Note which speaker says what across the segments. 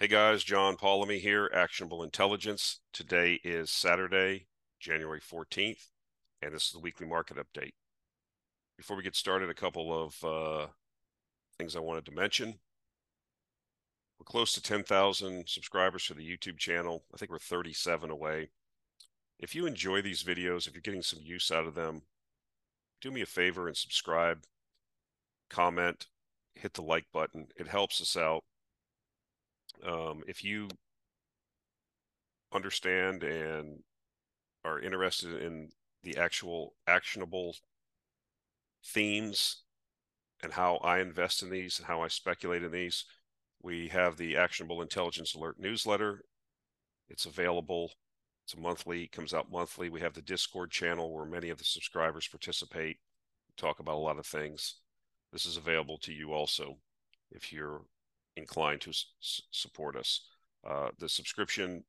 Speaker 1: Hey guys, John Polomny here, Actionable Intelligence. Today is Saturday, January 14th, and this is the weekly market update. Before we get started, a couple of uh, things I wanted to mention. We're close to 10,000 subscribers to the YouTube channel. I think we're 37 away. If you enjoy these videos, if you're getting some use out of them, do me a favor and subscribe, comment, hit the like button. It helps us out um, if you understand and are interested in the actual actionable themes and how I invest in these and how I speculate in these, we have the Actionable Intelligence Alert newsletter. It's available. It's a monthly, comes out monthly. We have the Discord channel where many of the subscribers participate, talk about a lot of things. This is available to you also if you're inclined to s- support us. Uh, the subscription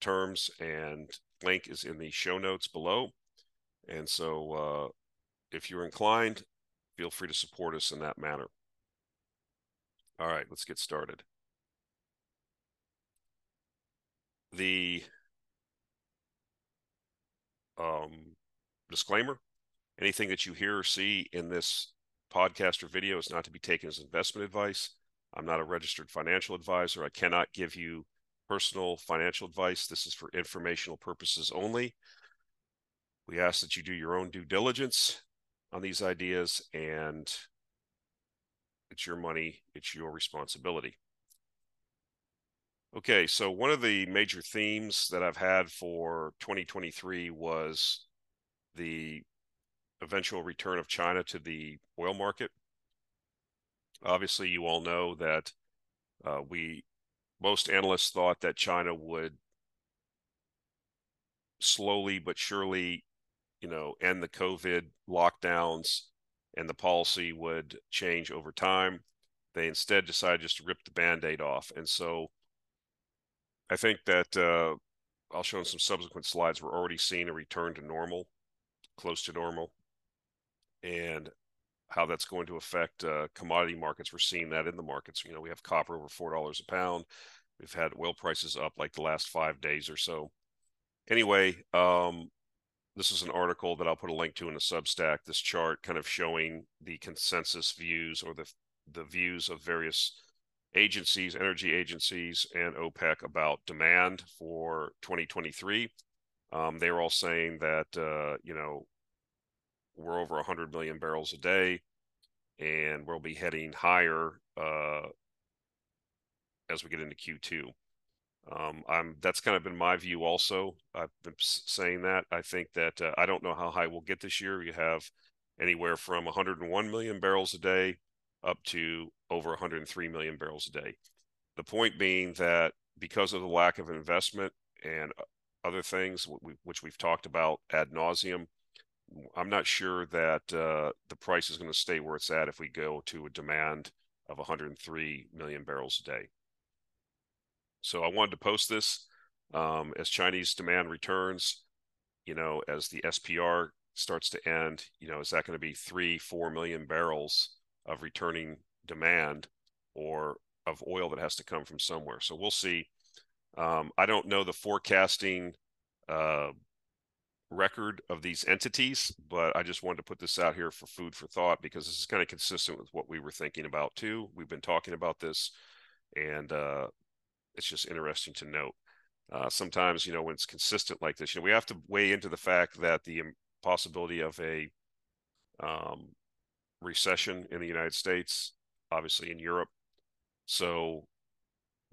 Speaker 1: terms and link is in the show notes below. And so uh, if you're inclined, feel free to support us in that manner. All right, let's get started. The um, disclaimer anything that you hear or see in this podcast or video is not to be taken as investment advice. I'm not a registered financial advisor. I cannot give you personal financial advice. This is for informational purposes only. We ask that you do your own due diligence on these ideas, and it's your money, it's your responsibility. Okay, so one of the major themes that I've had for 2023 was the eventual return of China to the oil market. Obviously, you all know that uh, we most analysts thought that China would slowly but surely, you know, end the COVID lockdowns and the policy would change over time. They instead decided just to rip the band-aid off. And so I think that uh, I'll show in some subsequent slides, we're already seeing a return to normal, close to normal. And how that's going to affect uh, commodity markets. We're seeing that in the markets. You know, we have copper over four dollars a pound. We've had oil prices up like the last five days or so. Anyway, um, this is an article that I'll put a link to in the Substack. This chart kind of showing the consensus views or the the views of various agencies, energy agencies, and OPEC about demand for 2023. Um, they were all saying that uh, you know we're over 100 million barrels a day, and we'll be heading higher uh, as we get into Q2. Um, I'm that's kind of been my view. Also, I've been saying that I think that uh, I don't know how high we'll get this year. You have anywhere from 101 million barrels a day up to over 103 million barrels a day. The point being that because of the lack of investment and other things, which we've talked about ad nauseum, I'm not sure that uh, the price is going to stay where it's at if we go to a demand of 103 million barrels a day. So I wanted to post this um, as Chinese demand returns. You know, as the SPR starts to end, you know, is that going to be three, four million barrels of returning demand or of oil that has to come from somewhere? So we'll see. Um, I don't know the forecasting uh, record of these entities, but I just wanted to put this out here for food for thought because this is kind of consistent with what we were thinking about too. We've been talking about this, and uh, it's just interesting to note. Uh, sometimes, you know, when it's consistent like this, you know, we have to weigh into the fact that the possibility of a um, recession in the United States, obviously in Europe. So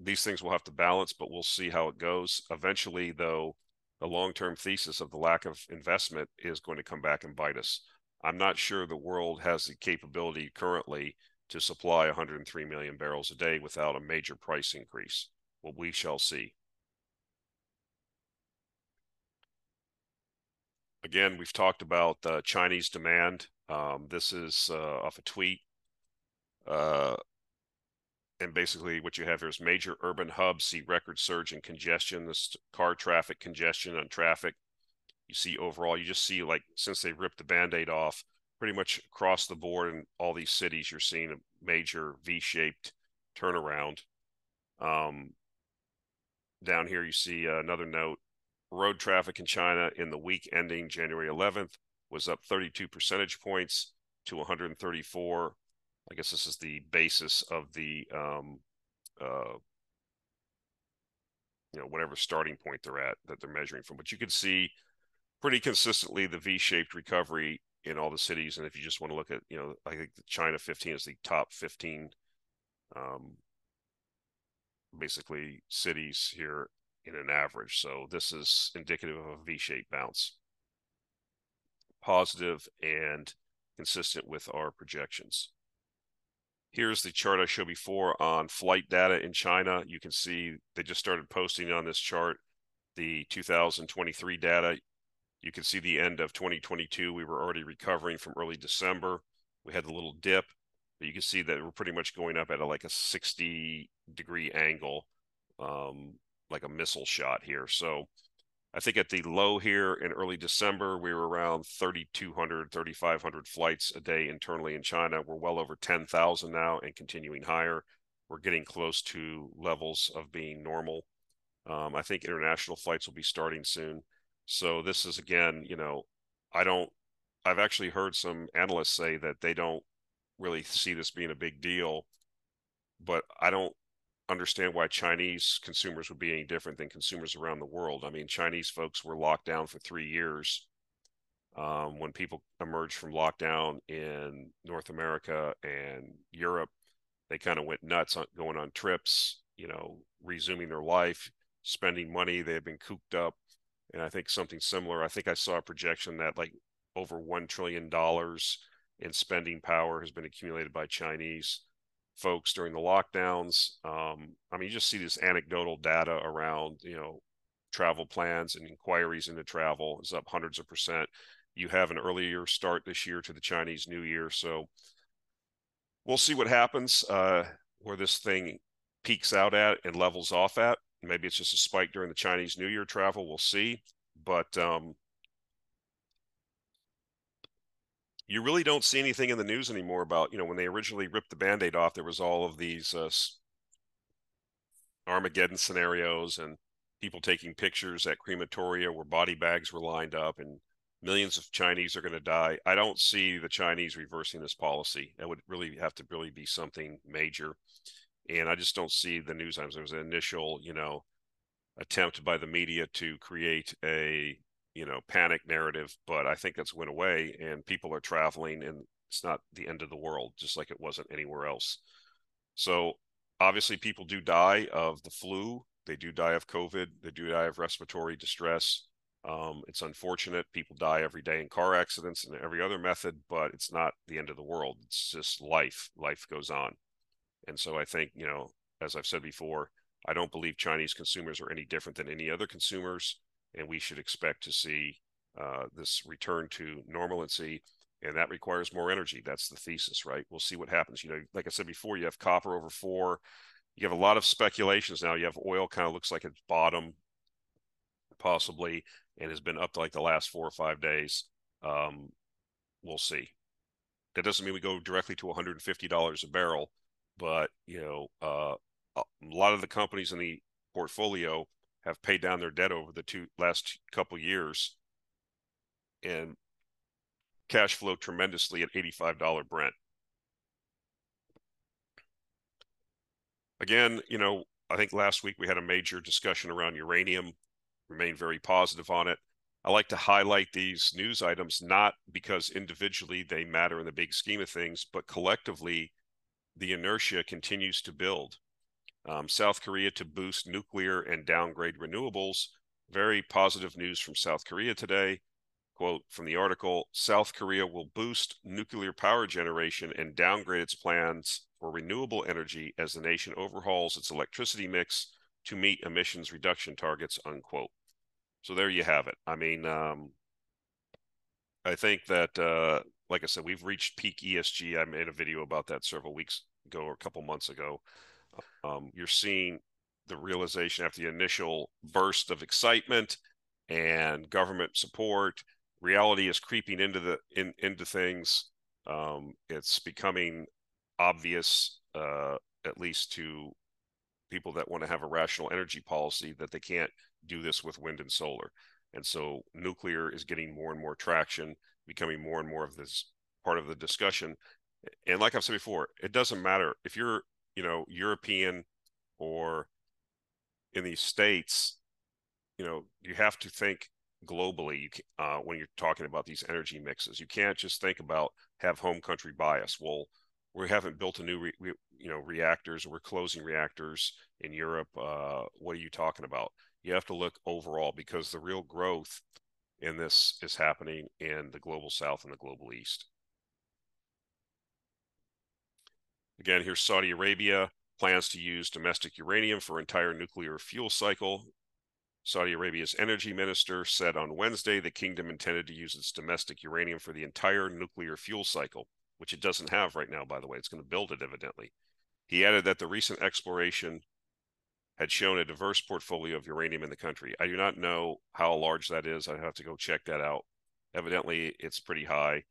Speaker 1: these things will have to balance, but we'll see how it goes. Eventually, though, the long-term thesis of the lack of investment is going to come back and bite us. I'm not sure the world has the capability currently to supply 103 million barrels a day without a major price increase. Well, we shall see. Again, we've talked about uh, Chinese demand. Um, this is uh, off a tweet. Uh, and basically what you have here is major urban hubs see record surge in congestion, this car traffic congestion on traffic. You see overall, you just see like since they ripped the band-aid off, pretty much across the board in all these cities, you're seeing a major V-shaped turnaround. Um, down here, you see another note. Road traffic in China in the week ending January 11th was up 32 percentage points to 134. I guess this is the basis of the um, uh, you know whatever starting point they're at that they're measuring from. But you can see pretty consistently the V-shaped recovery in all the cities. And if you just want to look at, you know, I think China 15 is the top 15, um, basically cities here in an average. So this is indicative of a V-shaped bounce, positive and consistent with our projections. Here's the chart I showed before on flight data in China. You can see they just started posting on this chart the 2023 data. You can see the end of 2022. We were already recovering from early December. We had a little dip, but you can see that we're pretty much going up at a, like a 60 degree angle, um, like a missile shot here. So I think at the low here in early December, we were around 3,200, 3,500 flights a day internally in China. We're well over 10,000 now and continuing higher. We're getting close to levels of being normal. Um, I think international flights will be starting soon. So this is again, you know, I don't. I've actually heard some analysts say that they don't really see this being a big deal, but I don't understand why Chinese consumers would be any different than consumers around the world. I mean, Chinese folks were locked down for three years. Um, when people emerged from lockdown in North America and Europe, they kind of went nuts on going on trips, you know, resuming their life, spending money. They had been cooped up. And I think something similar, I think I saw a projection that like over $1 trillion in spending power has been accumulated by Chinese folks during the lockdowns. Um, I mean, you just see this anecdotal data around, you know, travel plans and inquiries into travel is up hundreds of percent. You have an earlier start this year to the Chinese New Year, so we'll see what happens uh, where this thing peaks out at and levels off at. Maybe it's just a spike during the Chinese New Year travel. We'll see, but um, you really don't see anything in the news anymore about you know when they originally ripped the band-aid off there was all of these uh, armageddon scenarios and people taking pictures at crematoria where body bags were lined up and millions of chinese are going to die. I don't see the chinese reversing this policy. That would really have to really be something major. And i just don't see the news times there was an initial you know attempt by the media to create a you know panic narrative but i think that's went away and people are traveling and it's not the end of the world just like it wasn't anywhere else. So obviously people do die of the flu. They do die of covid. They do die of respiratory distress. Um, it's unfortunate. People die every day in car accidents and every other method but it's not the end of the world. It's just life. Life goes on. And so i think you know as i've said before i don't believe chinese consumers are any different than any other consumers and we should expect to see uh, this return to normalcy and that requires more energy. That's the thesis right? We'll see what happens. You know like i said before you have copper over four. You have a lot of speculations now. You have oil kind of looks like it's bottom possibly and has been up to like the last four or five days. Um, we'll see. That doesn't mean we go directly to $150 a barrel but you know uh, a lot of the companies in the portfolio have paid down their debt over the two last couple years and cash flow tremendously at $85 Brent. Again, you know, I think last week we had a major discussion around uranium, remain very positive on it. I like to highlight these news items not because individually they matter in the big scheme of things, but collectively the inertia continues to build. Um, South Korea to boost nuclear and downgrade renewables. Very positive news from South Korea today. Quote from the article South Korea will boost nuclear power generation and downgrade its plans for renewable energy as the nation overhauls its electricity mix to meet emissions reduction targets. Unquote. So there you have it. I mean, um, I think that, uh, like I said, we've reached peak ESG. I made a video about that several weeks ago or a couple months ago. Um, you're seeing the realization after the initial burst of excitement and government support. Reality is creeping into the in, into things. Um, it's becoming obvious, uh, at least to people that want to have a rational energy policy that they can't do this with wind and solar. And so nuclear is getting more and more traction, becoming more and more of this part of the discussion. And like I've said before, it doesn't matter if you're, you know, European or in these states, you know, you have to think globally uh, when you're talking about these energy mixes. You can't just think about have home country bias. Well, we haven't built a new, re, you know, reactors. We're closing reactors in Europe. Uh, what are you talking about? You have to look overall because the real growth in this is happening in the global South and the global East. Again, here's Saudi Arabia plans to use domestic uranium for entire nuclear fuel cycle. Saudi Arabia's energy minister said on Wednesday the kingdom intended to use its domestic uranium for the entire nuclear fuel cycle, which it doesn't have right now, by the way. It's going to build it, evidently. He added that the recent exploration had shown a diverse portfolio of uranium in the country. I do not know how large that is. I have to go check that out. Evidently, it's pretty high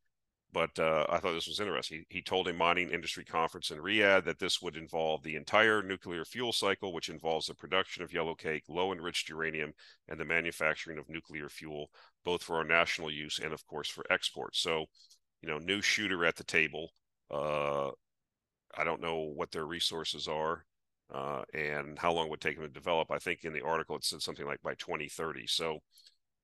Speaker 1: but uh, I thought this was interesting. He, he, told a mining industry conference in Riyadh that this would involve the entire nuclear fuel cycle, which involves the production of yellowcake, low enriched uranium, and the manufacturing of nuclear fuel, both for our national use and, of course, for export. So, you know, new shooter at the table. Uh, I don't know what their resources are uh, and how long it would take them to develop. I think in the article it said something like by 2030. So,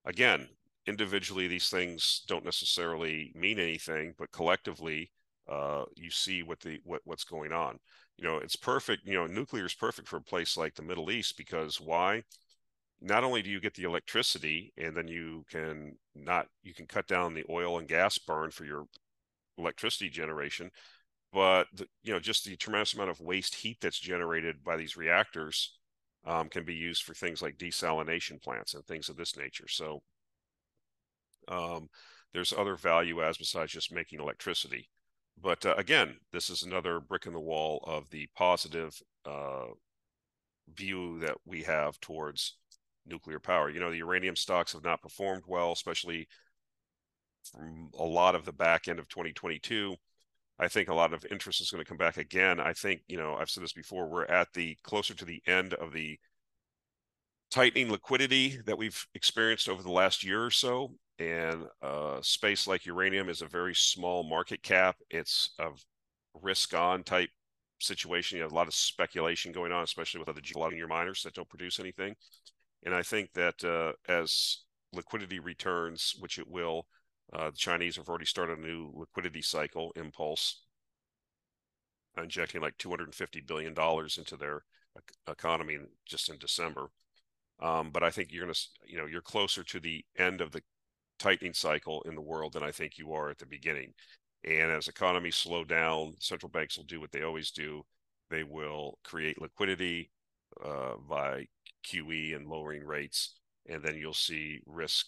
Speaker 1: again, individually these things don't necessarily mean anything, but collectively uh, you see what the what what's going on. You know, it's perfect. You know, nuclear is perfect for a place like the Middle East because why? Not only do you get the electricity, and then you can not you can cut down the oil and gas burn for your electricity generation, but the, you know just the tremendous amount of waste heat that's generated by these reactors um, can be used for things like desalination plants and things of this nature. So um, there's other value as besides just making electricity. But uh, again, this is another brick in the wall of the positive uh, view that we have towards nuclear power. You know, the uranium stocks have not performed well, especially from a lot of the back end of 2022. I think a lot of interest is going to come back again. I think, you know, I've said this before, we're at the closer to the end of the tightening liquidity that we've experienced over the last year or so and uh, space like uranium is a very small market cap. It's a risk on type situation. You have a lot of speculation going on, especially with other junior miners that don't produce anything. And I think that uh, as liquidity returns, which it will, uh, the Chinese have already started a new liquidity cycle, Impulse, injecting like $250 billion into their economy just in December. Um, but I think you're going to, you know, you're closer to the end of the tightening cycle in the world than I think you are at the beginning. And as economies slow down, central banks will do what they always do. They will create liquidity uh, by QE and lowering rates, and then you'll see risk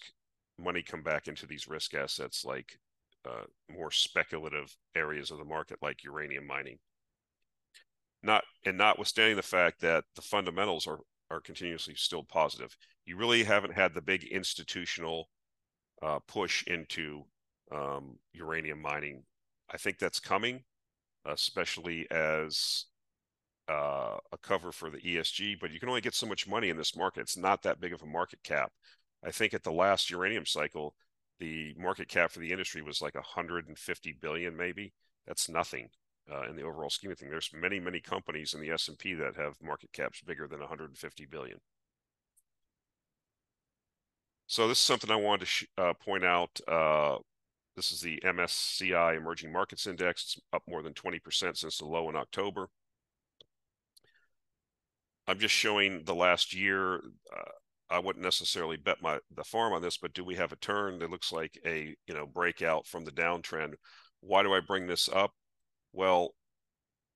Speaker 1: money come back into these risk assets like uh, more speculative areas of the market like uranium mining. Not and notwithstanding the fact that the fundamentals are are continuously still positive, you really haven't had the big institutional uh, push into um, uranium mining. I think that's coming, especially as uh, a cover for the ESG. But you can only get so much money in this market. It's not that big of a market cap. I think at the last uranium cycle, the market cap for the industry was like 150 billion, maybe. That's nothing uh, in the overall scheme of things. There's many, many companies in the S&P that have market caps bigger than 150 billion. So this is something I wanted to uh, point out. Uh, this is the MSCI Emerging Markets Index. It's up more than 20% since the low in October. I'm just showing the last year. Uh, I wouldn't necessarily bet my the farm on this, but do we have a turn that looks like a you know breakout from the downtrend? Why do I bring this up? Well,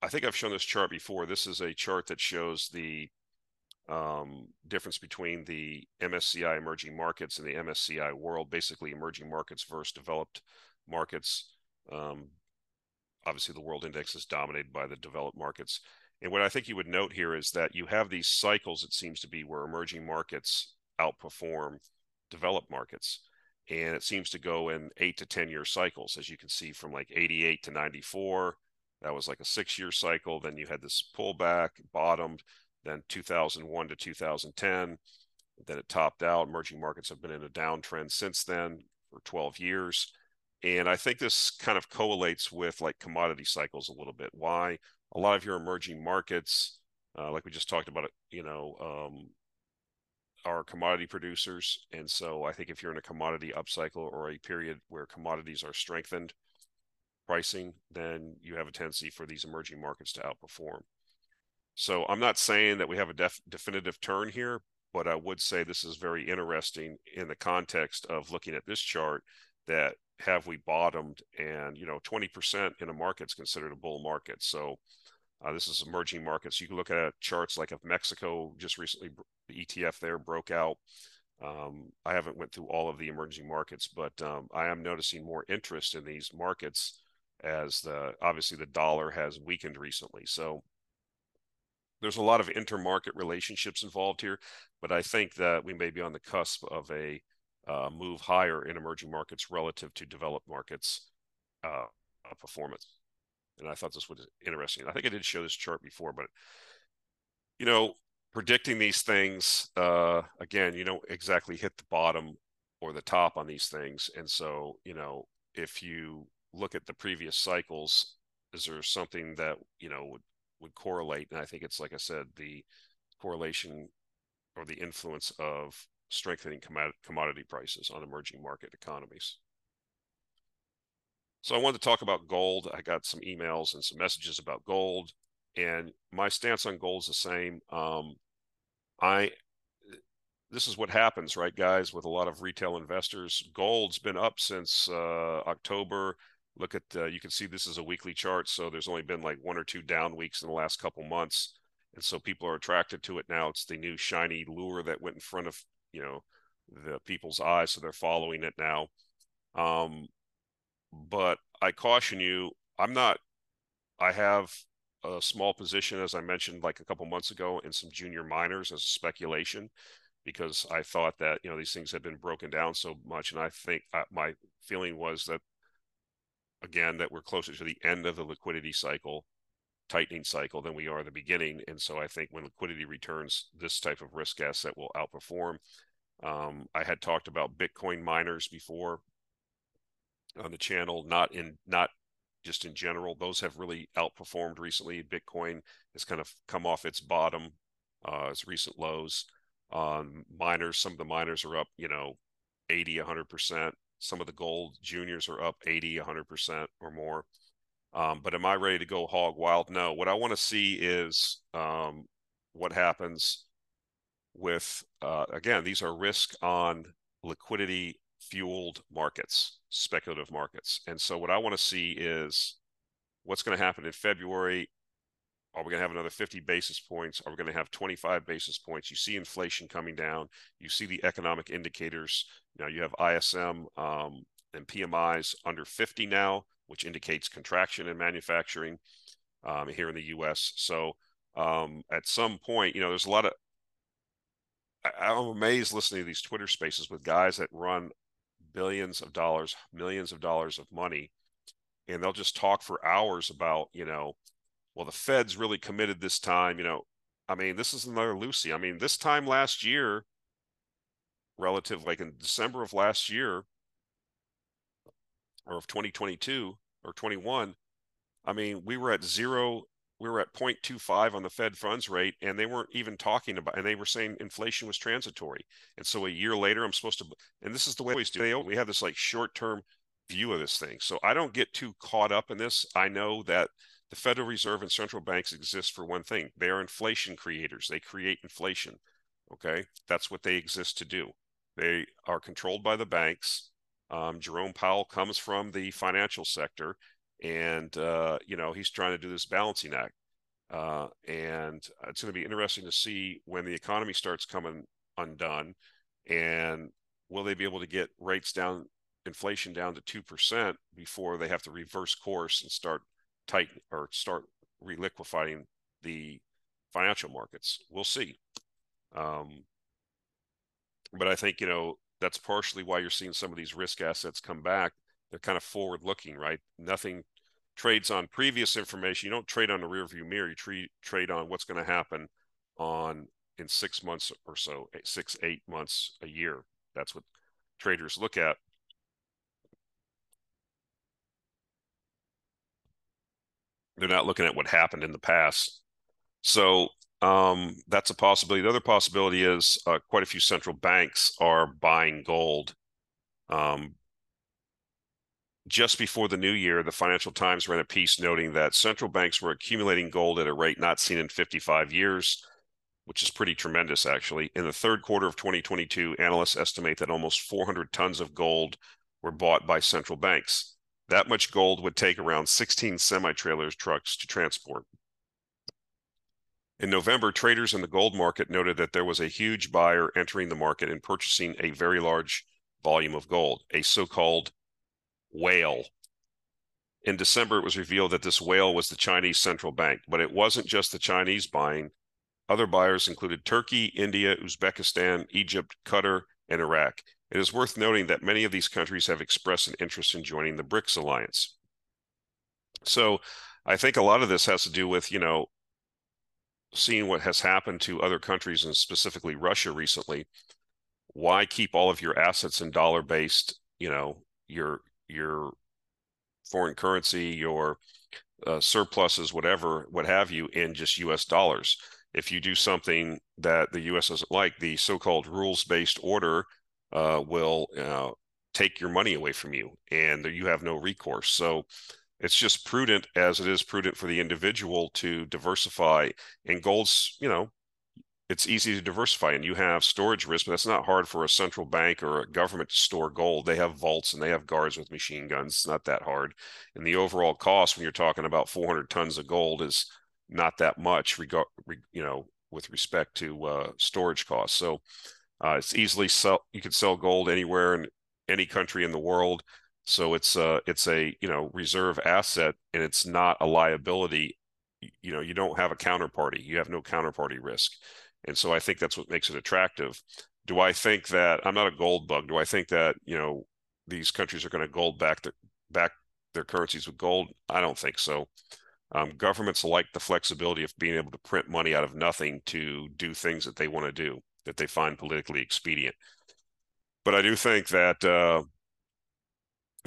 Speaker 1: I think I've shown this chart before. This is a chart that shows the um, difference between the MSCI emerging markets and the MSCI world, basically emerging markets versus developed markets. Um, obviously, the world index is dominated by the developed markets. And what I think you would note here is that you have these cycles, it seems to be, where emerging markets outperform developed markets. And it seems to go in eight to 10 year cycles, as you can see from like 88 to 94. That was like a six year cycle. Then you had this pullback, bottomed, then 2001 to 2010, then it topped out. Emerging markets have been in a downtrend since then for 12 years. And I think this kind of correlates with like commodity cycles a little bit. Why a lot of your emerging markets, uh, like we just talked about, you know, um, are commodity producers. And so I think if you're in a commodity upcycle or a period where commodities are strengthened pricing, then you have a tendency for these emerging markets to outperform. So I'm not saying that we have a def- definitive turn here, but I would say this is very interesting in the context of looking at this chart that have we bottomed and you know 20% in a market is considered a bull market. So uh, this is emerging markets. You can look at charts like if mexico just recently the etf there broke out. Um, i haven't went through all of the emerging markets but um, i am noticing more interest in these markets as the obviously the dollar has weakened recently. So there's a lot of intermarket relationships involved here, but I think that we may be on the cusp of a uh, move higher in emerging markets relative to developed markets uh, performance. And I thought this was interesting. I think I did show this chart before, but you know, predicting these things uh, again, you don't exactly hit the bottom or the top on these things, and so you know, if you look at the previous cycles, is there something that you know would would correlate. And I think it's like I said, the correlation or the influence of strengthening commodity prices on emerging market economies. So I wanted to talk about gold. I got some emails and some messages about gold, and my stance on gold is the same. Um, I this is what happens, right, guys, with a lot of retail investors. Gold's been up since uh, October look at uh, you can see this is a weekly chart so there's only been like one or two down weeks in the last couple months and so people are attracted to it now. It's the new shiny lure that went in front of you know the people's eyes so they're following it now. Um, but i caution you i'm not i have a small position as i mentioned like a couple months ago in some junior miners as a speculation because i thought that you know these things had been broken down so much and i think uh, my feeling was that again that we're closer to the end of the liquidity cycle tightening cycle than we are the beginning. And so i think when liquidity returns this type of risk asset will outperform. Um, i had talked about bitcoin miners before on the channel not in not just in general. Those have really outperformed recently. Bitcoin has kind of come off its bottom uh, its recent lows. Um, miners some of the miners are up you know 80 100 percent some of the gold juniors are up 80, 100% or more. Um, but am I ready to go hog wild? No. What I want to see is um, what happens with, uh, again, these are risk on liquidity fueled markets, speculative markets. And so what I want to see is what's going to happen in February are we going to have another 50 basis points? Are we going to have 25 basis points? You see inflation coming down. You see the economic indicators. Now you have ISM um, and PMIs under 50 now, which indicates contraction in manufacturing um, here in the U.S. So um, at some point, you know, there's a lot of. I, I'm amazed listening to these Twitter spaces with guys that run billions of dollars, millions of dollars of money, and they'll just talk for hours about, you know, well, the Fed's really committed this time. You know, I mean, this is another Lucy. I mean, this time last year, relative, like in December of last year, or of 2022 or 21, I mean, we were at zero. We were at 0.25 on the Fed funds rate, and they weren't even talking about, and they were saying inflation was transitory. And so a year later, I'm supposed to, and this is the way we do. We have this like short term view of this thing. So I don't get too caught up in this. I know that the Federal Reserve and central banks exist for one thing they are inflation creators, they create inflation. Okay, that's what they exist to do. They are controlled by the banks. Um, Jerome Powell comes from the financial sector, and uh, you know he's trying to do this balancing act. Uh, and it's going to be interesting to see when the economy starts coming undone, and will they be able to get rates down, inflation down to two percent before they have to reverse course and start tighten or start reliquifying the financial markets. We'll see. Um, but I think, you know, that's partially why you're seeing some of these risk assets come back. They're kind of forward looking, right? Nothing trades on previous information. You don't trade on the rear view mirror. You trade trade on what's going to happen on in six months or so, six, eight months, a year. That's what traders look at. They're not looking at what happened in the past. So um, that's a possibility. The other possibility is uh, quite a few central banks are buying gold. Um, just before the new year, the Financial Times ran a piece noting that central banks were accumulating gold at a rate not seen in 55 years, which is pretty tremendous, actually. In the third quarter of 2022, analysts estimate that almost 400 tons of gold were bought by central banks. That much gold would take around 16 semi trailers trucks to transport. In November, traders in the gold market noted that there was a huge buyer entering the market and purchasing a very large volume of gold, a so called whale. In December, it was revealed that this whale was the Chinese central bank, but it wasn't just the Chinese buying. Other buyers included Turkey, India, Uzbekistan, Egypt, Qatar, and Iraq. It is worth noting that many of these countries have expressed an interest in joining the BRICS alliance. So I think a lot of this has to do with, you know, seeing what has happened to other countries and specifically Russia recently, why keep all of your assets in dollar based, you know, your your foreign currency, your uh, surpluses, whatever, what have you, in just US dollars. If you do something that the US doesn't like, the so-called rules-based order uh, will uh, take your money away from you and you have no recourse. So it's just prudent as it is prudent for the individual to diversify and gold's you know it's easy to diversify and you have storage risk but that's not hard for a central bank or a government to store gold. They have vaults and they have guards with machine guns. It's not that hard. And the overall cost when you're talking about 400 tons of gold is not that much regard you know with respect to uh, storage costs so uh, it's easily sell you can sell gold anywhere in any country in the world so it's a it's a you know reserve asset, and it's not a liability. You know, you don't have a counterparty. You have no counterparty risk, and so I think that's what makes it attractive. Do I think that I'm not a gold bug? Do I think that you know these countries are going to gold back their back their currencies with gold? I don't think so. Um, governments like the flexibility of being able to print money out of nothing to do things that they want to do that they find politically expedient. But I do think that uh,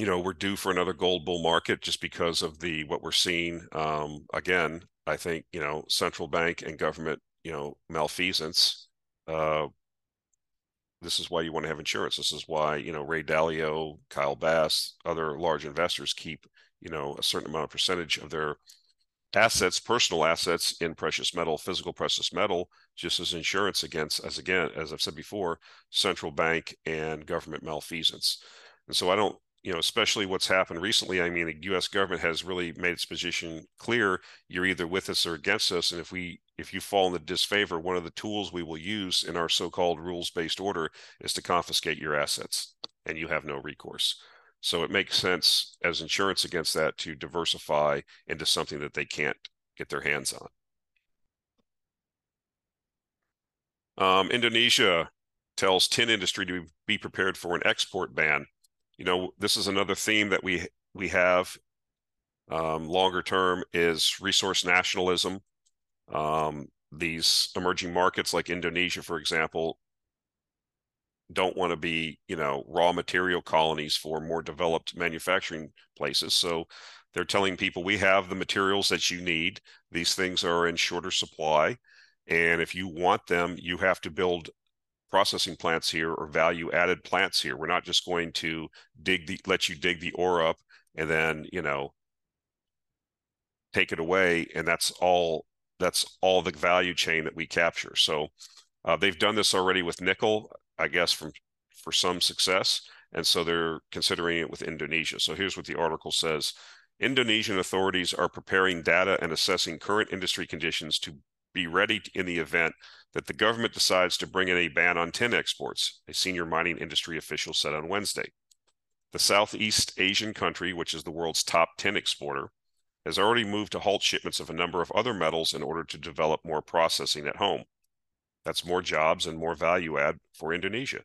Speaker 1: you know we're due for another gold bull market just because of the what we're seeing um, again i think you know central bank and government you know malfeasance uh, this is why you want to have insurance this is why you know ray dalio kyle bass other large investors keep you know a certain amount of percentage of their assets personal assets in precious metal physical precious metal just as insurance against as again as i've said before central bank and government malfeasance and so i don't you know, especially what's happened recently. I mean, the U.S. government has really made its position clear. You're either with us or against us, and if we if you fall in the disfavor, one of the tools we will use in our so-called rules-based order is to confiscate your assets, and you have no recourse. So it makes sense as insurance against that to diversify into something that they can't get their hands on. Um, Indonesia tells tin industry to be prepared for an export ban you know, this is another theme that we we have um, longer term is resource nationalism. Um, these emerging markets like Indonesia, for example, don't want to be, you know, raw material colonies for more developed manufacturing places. So they're telling people we have the materials that you need. These things are in shorter supply. And if you want them, you have to build processing plants here or value added plants here. We're not just going to dig the let you dig the ore up and then, you know, take it away and that's all that's all the value chain that we capture. So uh, they've done this already with nickel, I guess from for some success, and so they're considering it with Indonesia. So here's what the article says. Indonesian authorities are preparing data and assessing current industry conditions to be ready in the event that the government decides to bring in a ban on tin exports, a senior mining industry official said on Wednesday. The Southeast Asian country, which is the world's top tin exporter, has already moved to halt shipments of a number of other metals in order to develop more processing at home. That's more jobs and more value add for Indonesia.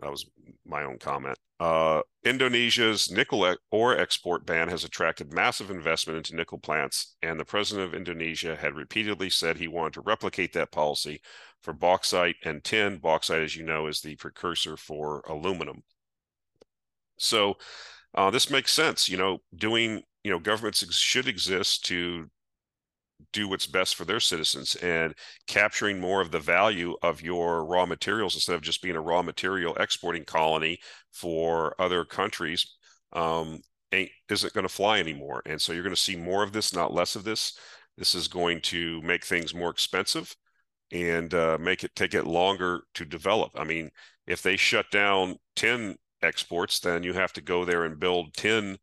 Speaker 1: That was my own comment. Uh, Indonesia's nickel ore export ban has attracted massive investment into nickel plants, and the president of Indonesia had repeatedly said he wanted to replicate that policy for bauxite and tin. Bauxite, as you know, is the precursor for aluminum. So uh, this makes sense. You know, doing you know governments should exist to do what's best for their citizens and capturing more of the value of your raw materials instead of just being a raw material exporting colony for other countries um, ain't isn't going to fly anymore. And so you're going to see more of this not less of this. This is going to make things more expensive and uh, make it take it longer to develop. I mean if they shut down tin exports then you have to go there and build tin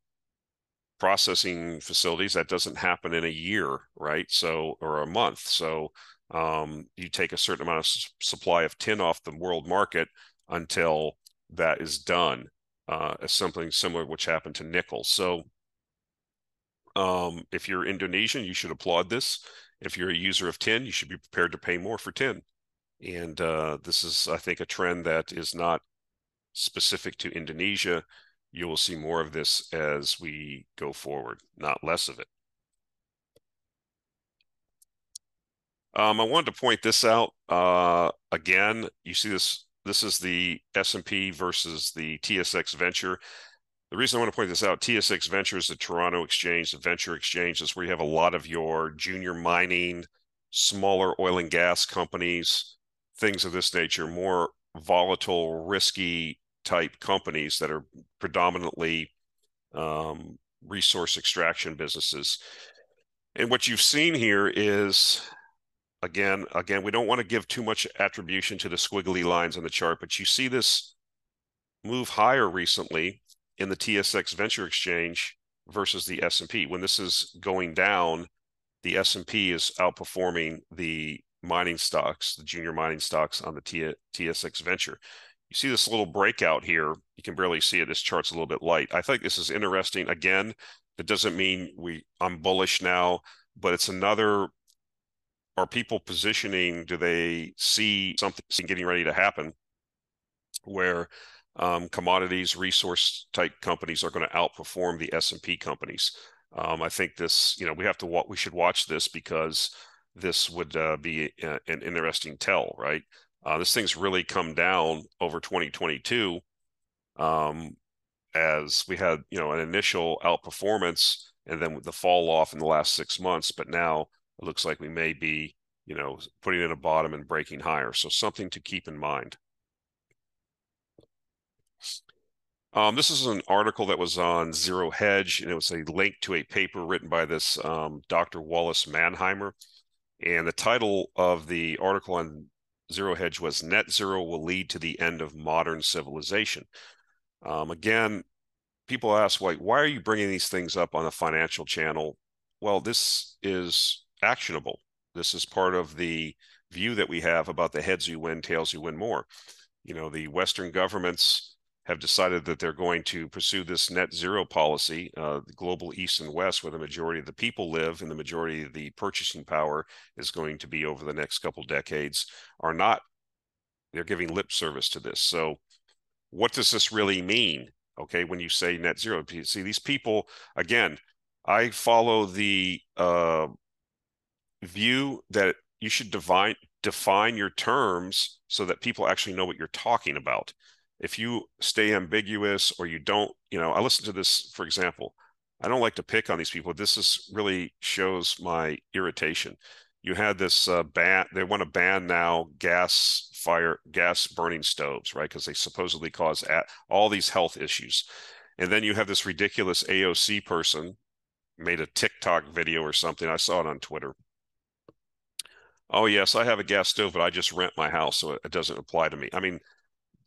Speaker 1: processing facilities that doesn't happen in a year right? So or a month. So um, you take a certain amount of supply of tin off the world market until that is done uh, as something similar which happened to nickel so um, if you're indonesian you should applaud this. If you're a user of tin you should be prepared to pay more for tin. And uh, this is i think a trend that is not specific to indonesia you will see more of this as we go forward, not less of it. Um, I wanted to point this out uh, again. You see this. This is the S&P versus the TSX Venture. The reason I want to point this out, TSX Venture is the Toronto Exchange, the Venture Exchange. is where you have a lot of your junior mining, smaller oil and gas companies, things of this nature, more volatile, risky type companies that are predominantly um, resource extraction businesses. And what you've seen here is again, again, we don't want to give too much attribution to the squiggly lines on the chart, but you see this move higher recently in the TSX Venture Exchange versus the S&P. When this is going down, the S&P is outperforming the mining stocks, the junior mining stocks on the T- TSX Venture you see this little breakout here. You can barely see it. This chart's a little bit light. I think this is interesting. Again, that doesn't mean we I'm bullish now, but it's another are people positioning do they see something getting ready to happen where um, commodities resource type companies are going to outperform the s&p companies um, i think this you know we have to we should watch this because this would uh, be a, an interesting tell right uh, this thing's really come down over 2022 um, as we had, you know, an initial outperformance and then the fall off in the last six months. But now it looks like we may be, you know, putting in a bottom and breaking higher. So something to keep in mind. Um, this is an article that was on Zero Hedge, and it was a link to a paper written by this um, Dr. Wallace Manheimer. And the title of the article on Zero Hedge was net zero will lead to the end of modern civilization. Um, again, people ask, like, why are you bringing these things up on a financial channel? Well, this is actionable. This is part of the view that we have about the heads you win, tails you win more. You know, the Western governments have decided that they're going to pursue this net zero policy, uh, the global east and west, where the majority of the people live and the majority of the purchasing power is going to be over the next couple decades, are not. They're giving lip service to this. So, what does this really mean? Okay, when you say net zero, see these people again. I follow the uh, view that you should define define your terms so that people actually know what you're talking about if you stay ambiguous or you don't, you know, I listen to this, for example, I don't like to pick on these people. This is really shows my irritation. You had this uh, ban, they want to ban now gas fire, gas burning stoves, right? Because they supposedly cause at, all these health issues. And then you have this ridiculous AOC person made a TikTok video or something. I saw it on Twitter. Oh, yes, I have a gas stove, but I just rent my house, so it doesn't apply to me. I mean,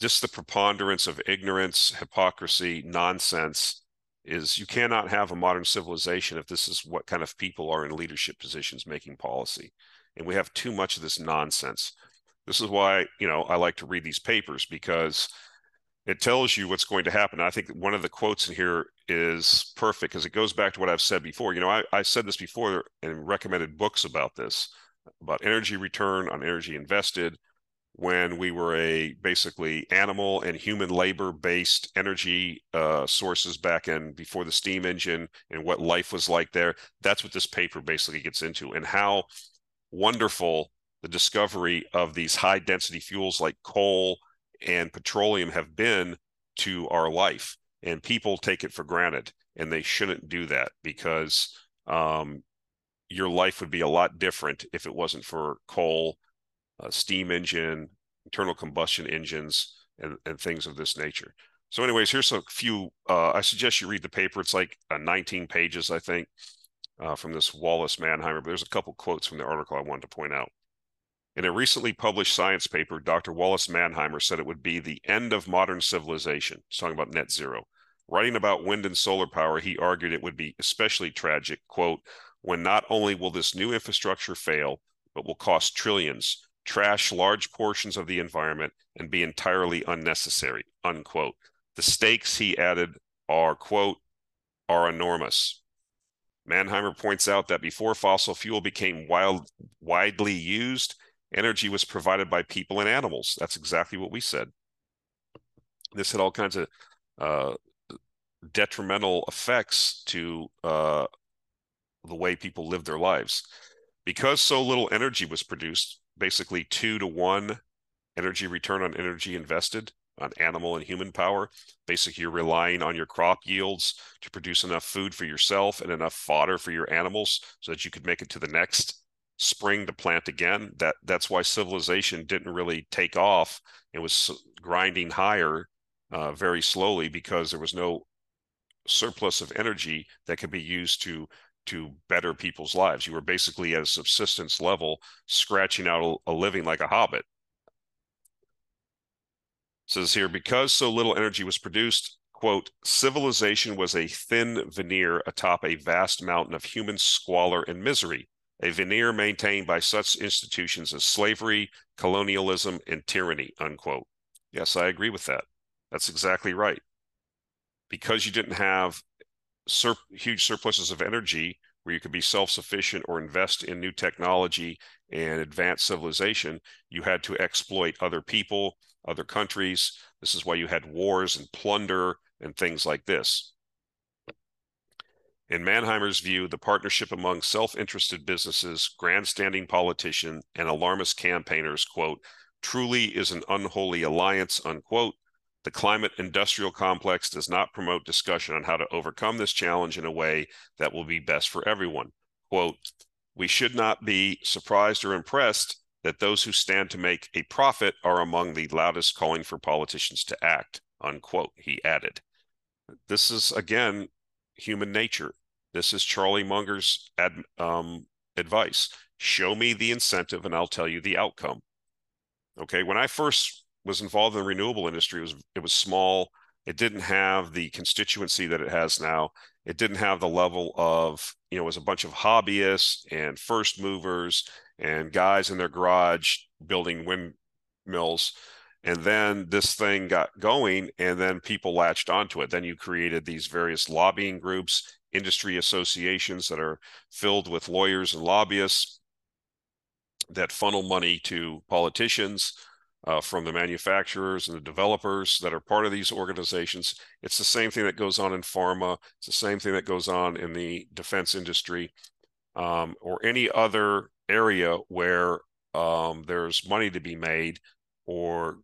Speaker 1: just the preponderance of ignorance, hypocrisy, nonsense is you cannot have a modern civilization if this is what kind of people are in leadership positions making policy. And we have too much of this nonsense. This is why, you know, I like to read these papers because it tells you what's going to happen. I think one of the quotes in here is perfect because it goes back to what I've said before. You know, I, I said this before and recommended books about this, about energy return on energy invested, when we were a basically animal and human labor based energy uh, sources back in before the steam engine and what life was like there. That's what this paper basically gets into and how wonderful the discovery of these high density fuels like coal and petroleum have been to our life. And people take it for granted, and they shouldn't do that because um, your life would be a lot different if it wasn't for coal, uh, steam engine, internal combustion engines, and, and things of this nature. So, anyways, here's a few. Uh, I suggest you read the paper. It's like uh, 19 pages, I think, uh, from this Wallace Manheimer. But there's a couple quotes from the article I wanted to point out. In a recently published science paper, Dr. Wallace Manheimer said it would be the end of modern civilization. He's talking about net zero. Writing about wind and solar power, he argued it would be especially tragic, quote, when not only will this new infrastructure fail, but will cost trillions, trash large portions of the environment, and be entirely unnecessary, unquote. The stakes, he added, are, quote, are enormous. Manheimer points out that before fossil fuel became wild, widely used, energy was provided by people and animals. That's exactly what we said. This had all kinds of uh, detrimental effects to uh, the way people live their lives. Because so little energy was produced, basically two to one energy return on energy invested on animal and human power. Basically, you're relying on your crop yields to produce enough food for yourself and enough fodder for your animals so that you could make it to the next spring to plant again. That that's why civilization didn't really take off and was grinding higher uh, very slowly because there was no surplus of energy that could be used to to better people's lives. You were basically at a subsistence level, scratching out a, living like a hobbit. It says here because so little energy was produced, quote, civilization was a thin veneer atop a vast mountain of human squalor and misery a veneer maintained by such institutions as slavery, colonialism, and tyranny, unquote. Yes, I agree with that. That's exactly right. Because you didn't have sur- huge surpluses of energy where you could be self sufficient or invest in new technology and advanced civilization, you had to exploit other people, other countries. This is why you had wars and plunder and things like this. In Manheimer's view, the partnership among self interested businesses, grandstanding politicians, and alarmist campaigners, quote, truly is an unholy alliance, unquote. The climate industrial complex does not promote discussion on how to overcome this challenge in a way that will be best for everyone. Quote, we should not be surprised or impressed that those who stand to make a profit are among the loudest calling for politicians to act, unquote, he added. This is, again, human nature. This is Charlie Munger's ad, um, advice. Show me the incentive and I'll tell you the outcome. Okay. When I first was involved in the renewable industry, it was, it was small. It didn't have the constituency that it has now. It didn't have the level of, you know, it was a bunch of hobbyists and first movers and guys in their garage building windmills and then this thing got going and then people latched onto it then you created these various lobbying groups industry associations that are filled with lawyers and lobbyists that funnel money to politicians uh, from the manufacturers and the developers that are part of these organizations. It's the same thing that goes on in pharma. It's the same thing that goes on in the defense industry um, or any other area where um, there's money to be made or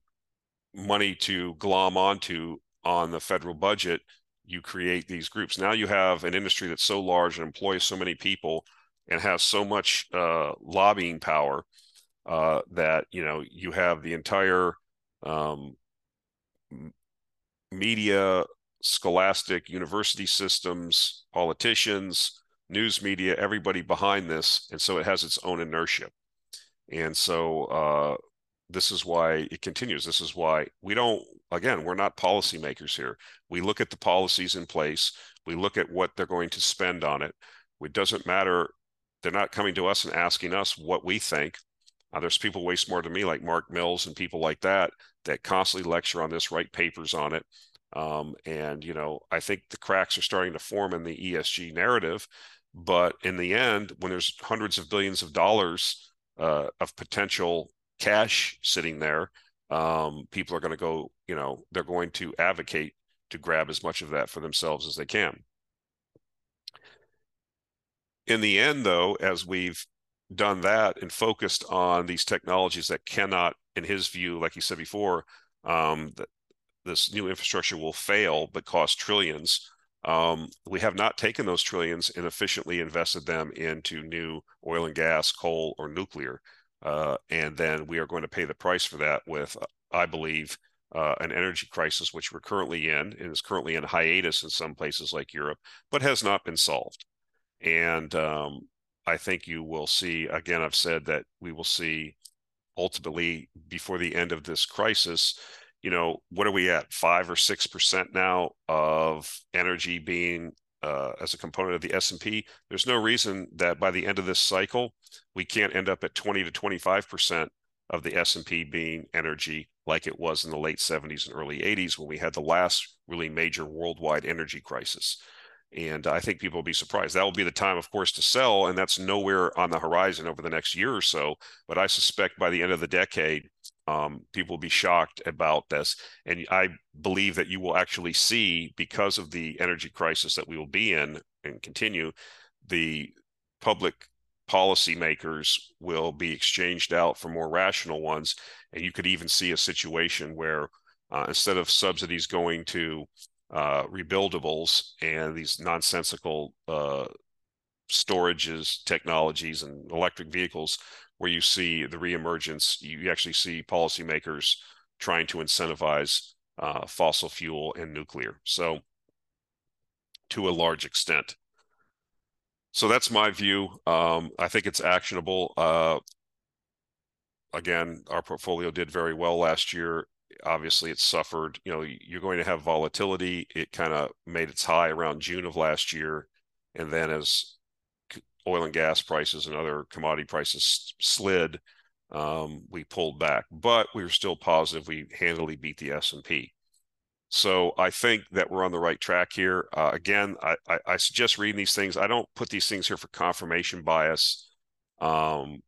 Speaker 1: money to glom onto on the federal budget, you create these groups. Now you have an industry that's so large and employs so many people and has so much uh, lobbying power uh, that you know you have the entire um, media, scholastic, university systems, politicians, news media, everybody behind this, and so it has its own inertia. And so uh, this is why it continues. This is why we don't, again, we're not policymakers here. We look at the policies in place, we look at what they're going to spend on it. It doesn't matter. They're not coming to us and asking us what we think. Uh, there's people way smarter than me, like Mark Mills and people like that, that constantly lecture on this, write papers on it. Um, and, you know, I think the cracks are starting to form in the ESG narrative. But in the end, when there's hundreds of billions of dollars uh, of potential cash sitting there, um, people are going to go, you know, they're going to advocate to grab as much of that for themselves as they can. In the end, though, as we've done that and focused on these technologies that cannot, in his view, like he said before, um, that this new infrastructure will fail but cost trillions. Um, we have not taken those trillions and efficiently invested them into new oil and gas, coal, or nuclear. Uh, and then we are going to pay the price for that with, I believe, uh, an energy crisis, which we're currently in and is currently in hiatus in some places like Europe, but has not been solved. And um, I think you will see, again, I've said that we will see ultimately before the end of this crisis, you know, what are we at? Five or six percent now of energy being uh, as a component of the S&P. There's no reason that by the end of this cycle, we can't end up at 20 to 25 percent of the S&P being energy like it was in the late 70s and early 80s when we had the last really major worldwide energy crisis. And I think people will be surprised. That will be the time, of course, to sell, and that's nowhere on the horizon over the next year or so. But I suspect by the end of the decade, um, people will be shocked about this. And I believe that you will actually see, because of the energy crisis that we will be in and continue, the public policymakers will be exchanged out for more rational ones. And you could even see a situation where uh, instead of subsidies going to uh, rebuildables and these nonsensical uh, storages technologies and electric vehicles where you see the reemergence you actually see policymakers trying to incentivize uh, fossil fuel and nuclear. So to a large extent. So that's my view. Um, i think it's actionable. Uh, again our portfolio did very well last year obviously it suffered you know you're going to have volatility. It kind of made its high around june of last year and then as oil and gas prices and other commodity prices slid um, we pulled back but we were still positive we handily beat the s&p so i think that we're on the right track here. Uh, again I, I, I, suggest reading these things. I don't put these things here for confirmation bias. Um,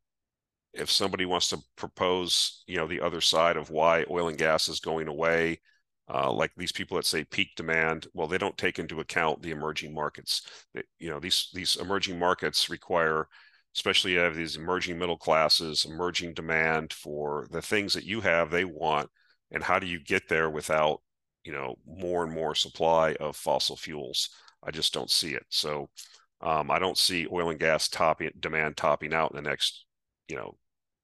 Speaker 1: if somebody wants to propose, you know, the other side of why oil and gas is going away, uh, like these people that say peak demand, well, they don't take into account the emerging markets. You know, these these emerging markets require, especially you have these emerging middle classes, emerging demand for the things that you have, they want, and how do you get there without, you know, more and more supply of fossil fuels? I just don't see it. So. Um, I don't see oil and gas topping demand topping out in the next, you know,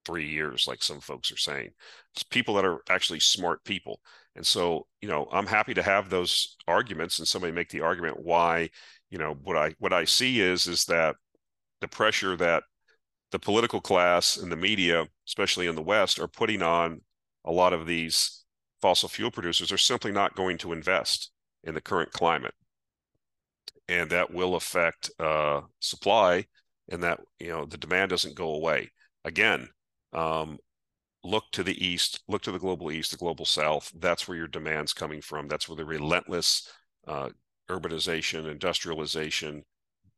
Speaker 1: three years, like some folks are saying. It's people that are actually smart people. And so, you know, I'm happy to have those arguments and somebody make the argument why, you know, what I what I see is is that the pressure that the political class and the media, especially in the West, are putting on a lot of these fossil fuel producers are simply not going to invest in the current climate. And that will affect uh, supply and that, you know, the demand doesn't go away. Again, um, look to the east, look to the global east, the global south. That's where your demand's coming from. That's where the relentless uh, urbanization, industrialization,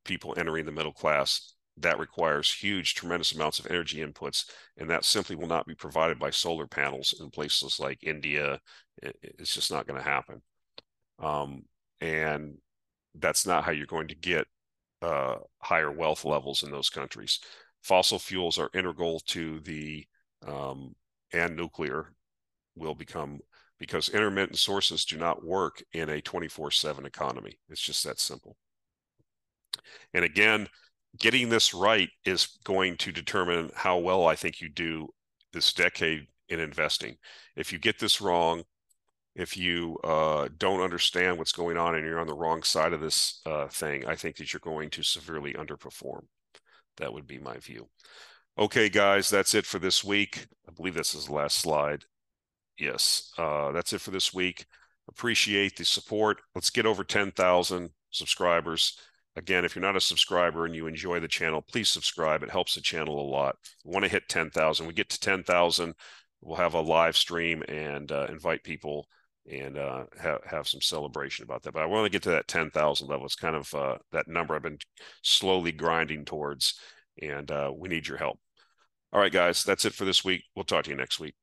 Speaker 1: people entering the middle class, that requires huge, tremendous amounts of energy inputs. And that simply will not be provided by solar panels in places like India. It's just not going to happen. Um, and that's not how you're going to get uh, higher wealth levels in those countries fossil fuels are integral to the um, and nuclear will become because intermittent sources do not work in a 24/7 economy. It's just that simple. And again, getting this right is going to determine how well I think you do this decade in investing. If you get this wrong, if you uh, don't understand what's going on and you're on the wrong side of this uh, thing, I think that you're going to severely underperform. That would be my view. Okay, guys, that's it for this week. I believe this is the last slide. Yes, uh, that's it for this week. Appreciate the support. Let's get over 10,000 subscribers. Again, if you're not a subscriber and you enjoy the channel, please subscribe. It helps the channel a lot. We want to hit 10,000. We get to 10,000, we'll have a live stream and uh, invite people and uh, have have some celebration about that. But I want to get to that ten thousand level. It's kind of uh, that number I've been slowly grinding towards, and uh, we need your help. All right, guys, that's it for this week. We'll talk to you next week.